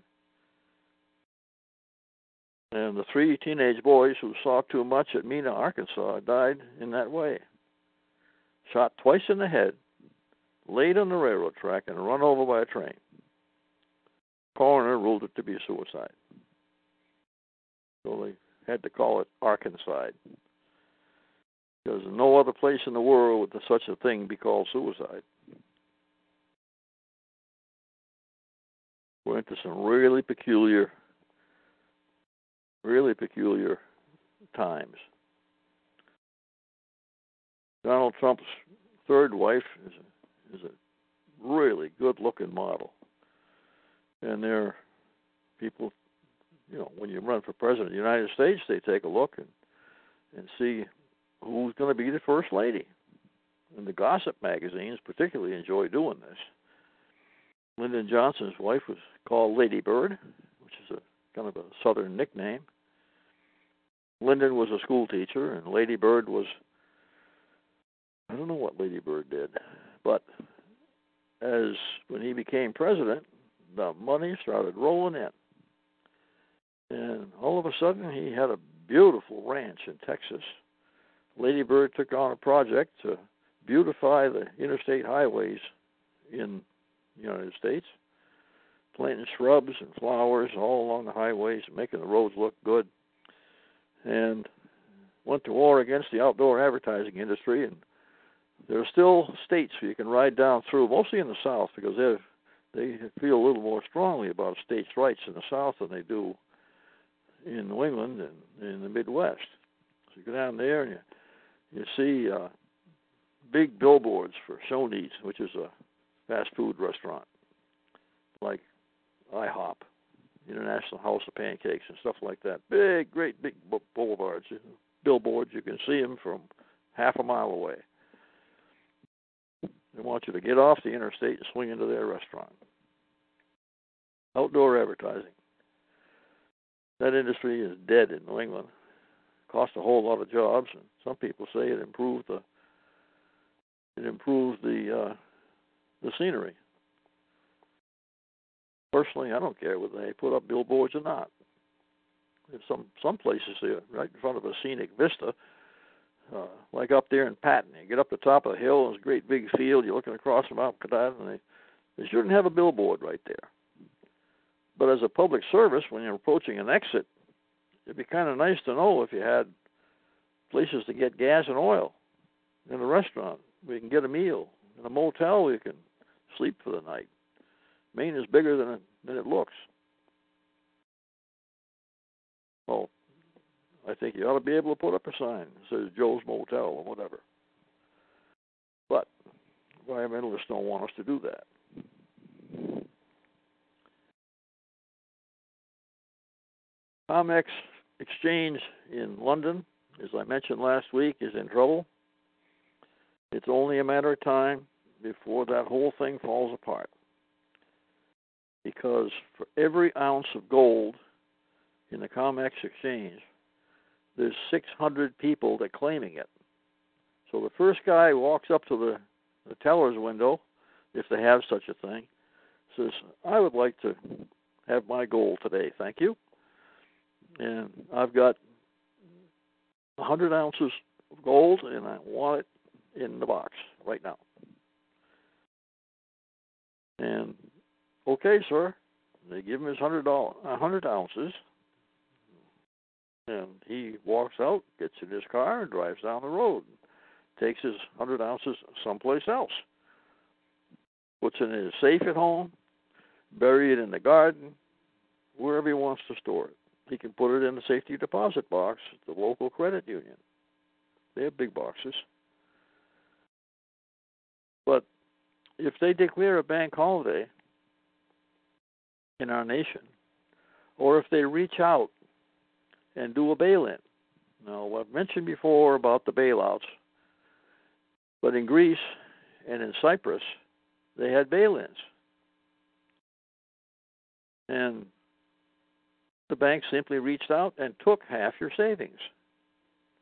And the three teenage boys who saw too much at Mena, Arkansas, died in that way. Shot twice in the head, laid on the railroad track, and run over by a train. Coroner ruled it to be a suicide. So they had to call it Arkancide. Because no other place in the world would such a thing be called suicide. We're into some really peculiar, really peculiar times. Donald Trump's third wife is a, is a really good-looking model, and there, people, you know, when you run for president of the United States, they take a look and and see who's going to be the first lady. And the gossip magazines particularly enjoy doing this. Lyndon Johnson's wife was called Lady Bird, which is a kind of a southern nickname. Lyndon was a school teacher, and Lady Bird was I don't know what Lady Bird did, but as when he became president, the money started rolling in. And all of a sudden, he had a beautiful ranch in Texas. Lady Bird took on a project to beautify the interstate highways in the United States, planting shrubs and flowers all along the highways, making the roads look good. And went to war against the outdoor advertising industry and there are still states you can ride down through, mostly in the South, because they they feel a little more strongly about states' rights in the South than they do in New England and in the Midwest. So you go down there and you you see uh, big billboards for Shoney's, which is a fast food restaurant, like IHOP, International House of Pancakes, and stuff like that. Big, great, big boulevards, billboards. You can see them from half a mile away. They want you to get off the interstate and swing into their restaurant. Outdoor advertising. That industry is dead in New England. Cost a whole lot of jobs, and some people say it improved the it improved the uh, the scenery. Personally, I don't care whether they put up billboards or not. There's some some places there, right in front of a scenic vista, uh, like up there in Patten. You get up the top of the hill, and it's a great big field. You're looking across from Mount Katahdin, and they, they shouldn't have a billboard right there. But as a public service, when you're approaching an exit, it'd be kind of nice to know if you had places to get gas and oil in a restaurant where you can get a meal. In a motel, where you can sleep for the night. Maine is bigger than it, than it looks. Well, I think you ought to be able to put up a sign that says Joe's Motel or whatever. But environmentalists don't want us to do that. Comex Exchange in London, as I mentioned last week, is in trouble. It's only a matter of time before that whole thing falls apart. Because for every ounce of gold in the COMEX exchange, there's 600 people that are claiming it. So the first guy walks up to the, the teller's window, if they have such a thing, says, I would like to have my gold today, thank you. And I've got a hundred ounces of gold, and I want it in the box right now. And okay, sir. They give him his hundred dollar, a hundred ounces, and he walks out, gets in his car, and drives down the road, takes his hundred ounces someplace else, puts it in his safe at home, bury it in the garden, wherever he wants to store it. He can put it in the safety deposit box at the local credit union. They have big boxes. But if they declare a bank holiday in our nation, or if they reach out and do a bail in. Now, I've mentioned before about the bailouts, but in Greece and in Cyprus, they had bail ins. And the bank simply reached out and took half your savings,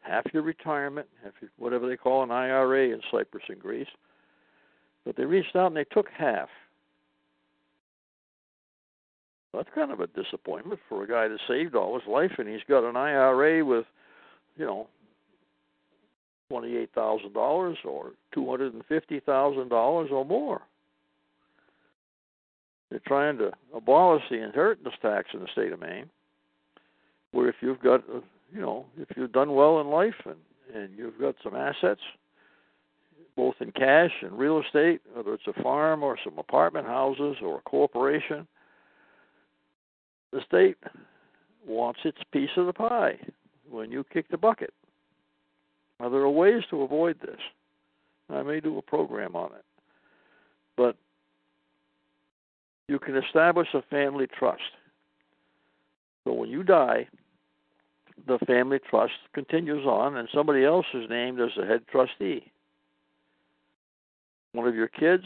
half your retirement, half your, whatever they call an IRA in Cyprus and Greece. But they reached out and they took half. That's kind of a disappointment for a guy that saved all his life and he's got an IRA with, you know, twenty-eight thousand dollars or two hundred and fifty thousand dollars or more. They're trying to abolish the inheritance tax in the state of Maine, where if you've got, uh, you know, if you've done well in life and and you've got some assets, both in cash and real estate, whether it's a farm or some apartment houses or a corporation, the state wants its piece of the pie when you kick the bucket. Now, there are ways to avoid this. I may do a program on it. But you can establish a family trust. So when you die, the family trust continues on, and somebody else is named as the head trustee. One of your kids,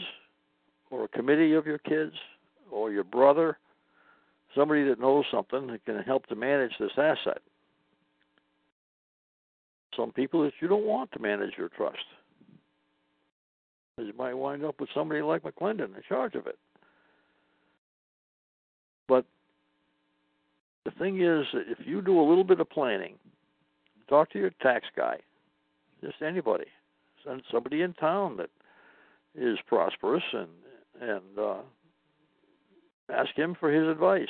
or a committee of your kids, or your brother, somebody that knows something that can help to manage this asset. Some people that you don't want to manage your trust. You might wind up with somebody like McClendon in charge of it. But the thing is if you do a little bit of planning, talk to your tax guy, just anybody, send somebody in town that is prosperous and and uh, ask him for his advice.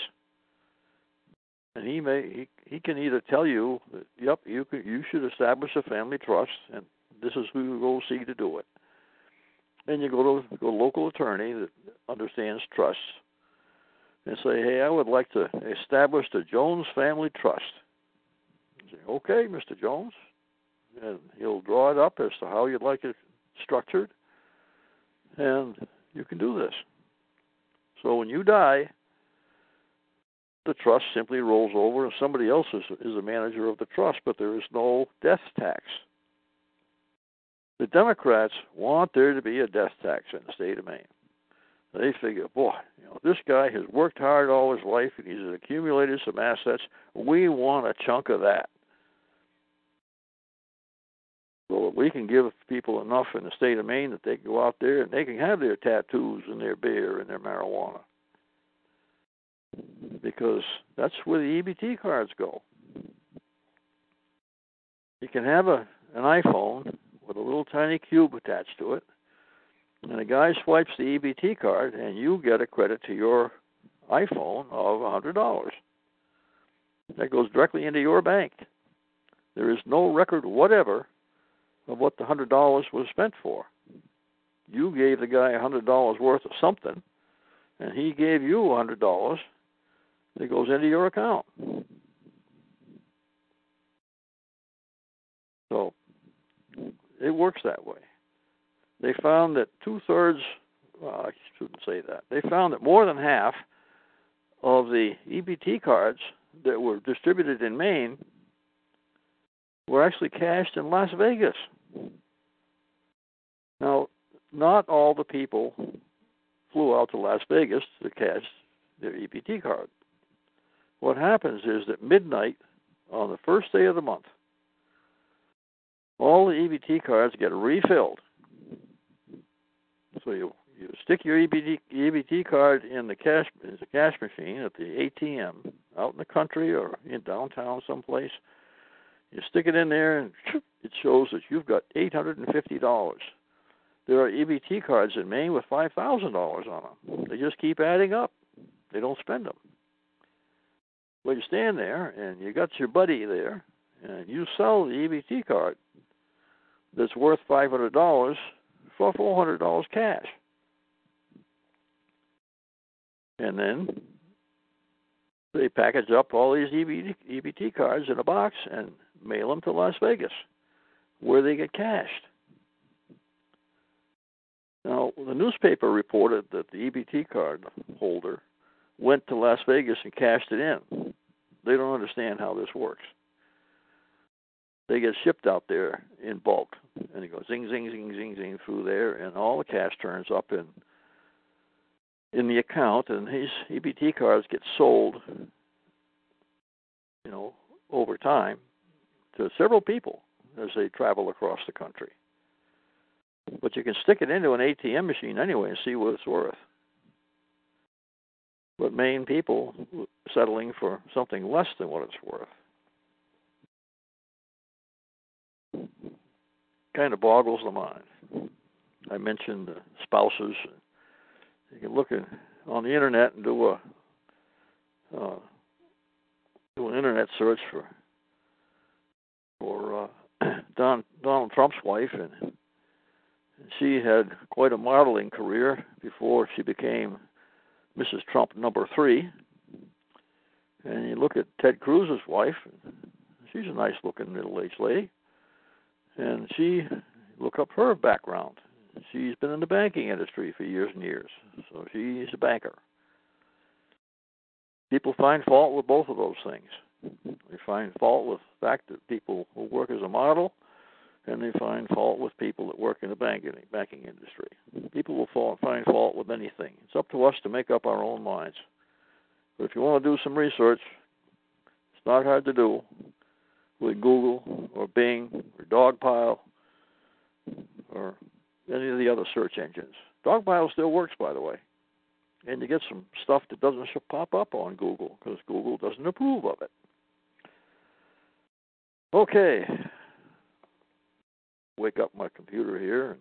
And he may he, he can either tell you that yep you can, you should establish a family trust and this is who you go see to do it. And you go to go to local attorney that understands trusts and say, hey, I would like to establish the Jones Family Trust. Say, okay, Mr. Jones, and he'll draw it up as to how you'd like it structured, and you can do this. So when you die, the trust simply rolls over and somebody else is, is a manager of the trust, but there is no death tax. The Democrats want there to be a death tax in the state of Maine. They figure, boy, you know, this guy has worked hard all his life and he's accumulated some assets. We want a chunk of that. So we can give people enough in the state of Maine that they can go out there and they can have their tattoos and their beer and their marijuana because that's where the EBT cards go. You can have a an iPhone with a little tiny cube attached to it, and a guy swipes the EBT card, and you get a credit to your iPhone of a hundred dollars. That goes directly into your bank. There is no record whatever of what the hundred dollars was spent for. You gave the guy a hundred dollars worth of something, and he gave you a hundred dollars, that goes into your account. So it works that way. They found that two thirds, well, I shouldn't say that, they found that more than half of the EBT cards that were distributed in Maine were actually cashed in Las Vegas. Now, not all the people flew out to Las Vegas to cash their EBT card what happens is that midnight on the first day of the month, all the EBT cards get refilled. So you you stick your EBT EBT card in the cash in the cash machine at the ATM out in the country or in downtown someplace. You stick it in there, and [LAUGHS] it shows that you've got eight hundred and fifty dollars. There are EBT cards in Maine with five thousand dollars on them. They just keep adding up. They don't spend them. Well, you stand there and you got your buddy there, and you sell the EBT card that's worth five hundred dollars for four hundred dollars cash. And then they package up all these EBT, EBT cards in a box and mail them to Las Vegas, where they get cashed. Now, the newspaper reported that the EBT card holder went to Las Vegas and cashed it in. They don't understand how this works. They get shipped out there in bulk, and it goes zing, zing, zing, zing, zing through there, and all the cash turns up in in the account, and these EBT cards get sold, you know, over time to several people as they travel across the country. But you can stick it into an ATM machine anyway and see what it's worth. But Maine people settling for something less than what it's worth. Kind of boggles the mind. I mentioned the spouses you can look at, on the internet and do a uh, do an internet search for for uh, [CLEARS THROAT] Don Donald Trump's wife, and she had quite a modeling career before she became Mrs. Trump number three. And you look at Ted Cruz's wife; she's a nice-looking middle-aged lady, and she look up her background she's been in the banking industry for years and years, so she's a banker. People find fault with both of those things. They find fault with the fact that people who work as a model, and they find fault with people that work in the banking banking industry. People will fall, find fault with anything. It's up to us to make up our own minds. But if you want to do some research, it's not hard to do with Google or Bing or Dogpile or any of the other search engines. Dogpile still works, by the way. And you get some stuff that doesn't pop up on Google because Google doesn't approve of it. Okay. Wake up my computer here and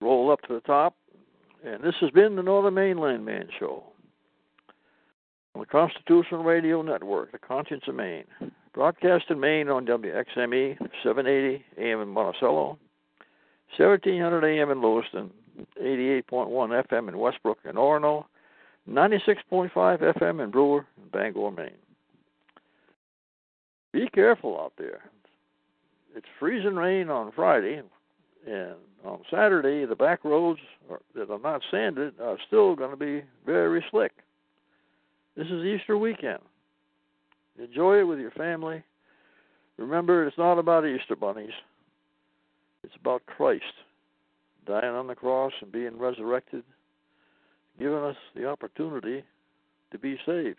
roll up to the top. And this has been the Northern Maine Land Man Show on the Constitutional Radio Network, the Conscience of Maine. Broadcast in Maine on WXME 780 AM in Monticello, 1700 AM in Lewiston, 88.1 FM in Westbrook and Orono, 96.5 FM in Brewer and Bangor, Maine. Be careful out there. It's freezing rain on Friday, and on Saturday the back roads that are not sanded are still going to be very slick. This is Easter weekend. Enjoy it with your family. Remember, it's not about Easter bunnies. It's about Christ dying on the cross and being resurrected, giving us the opportunity to be saved.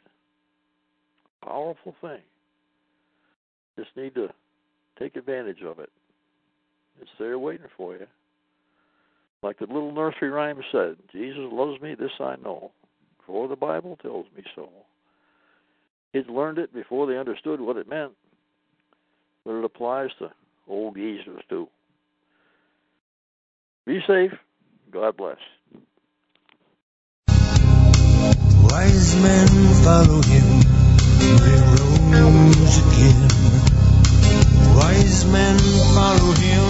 Powerful thing. Just need to take advantage of it. It's there waiting for you. Like the little nursery rhyme said, Jesus loves me, this I know, for the Bible tells me so. Kids learned it before they understood what it meant, but it applies to old geezers too. Be safe. God bless. Wise men follow him, they rose again. Wise men follow him,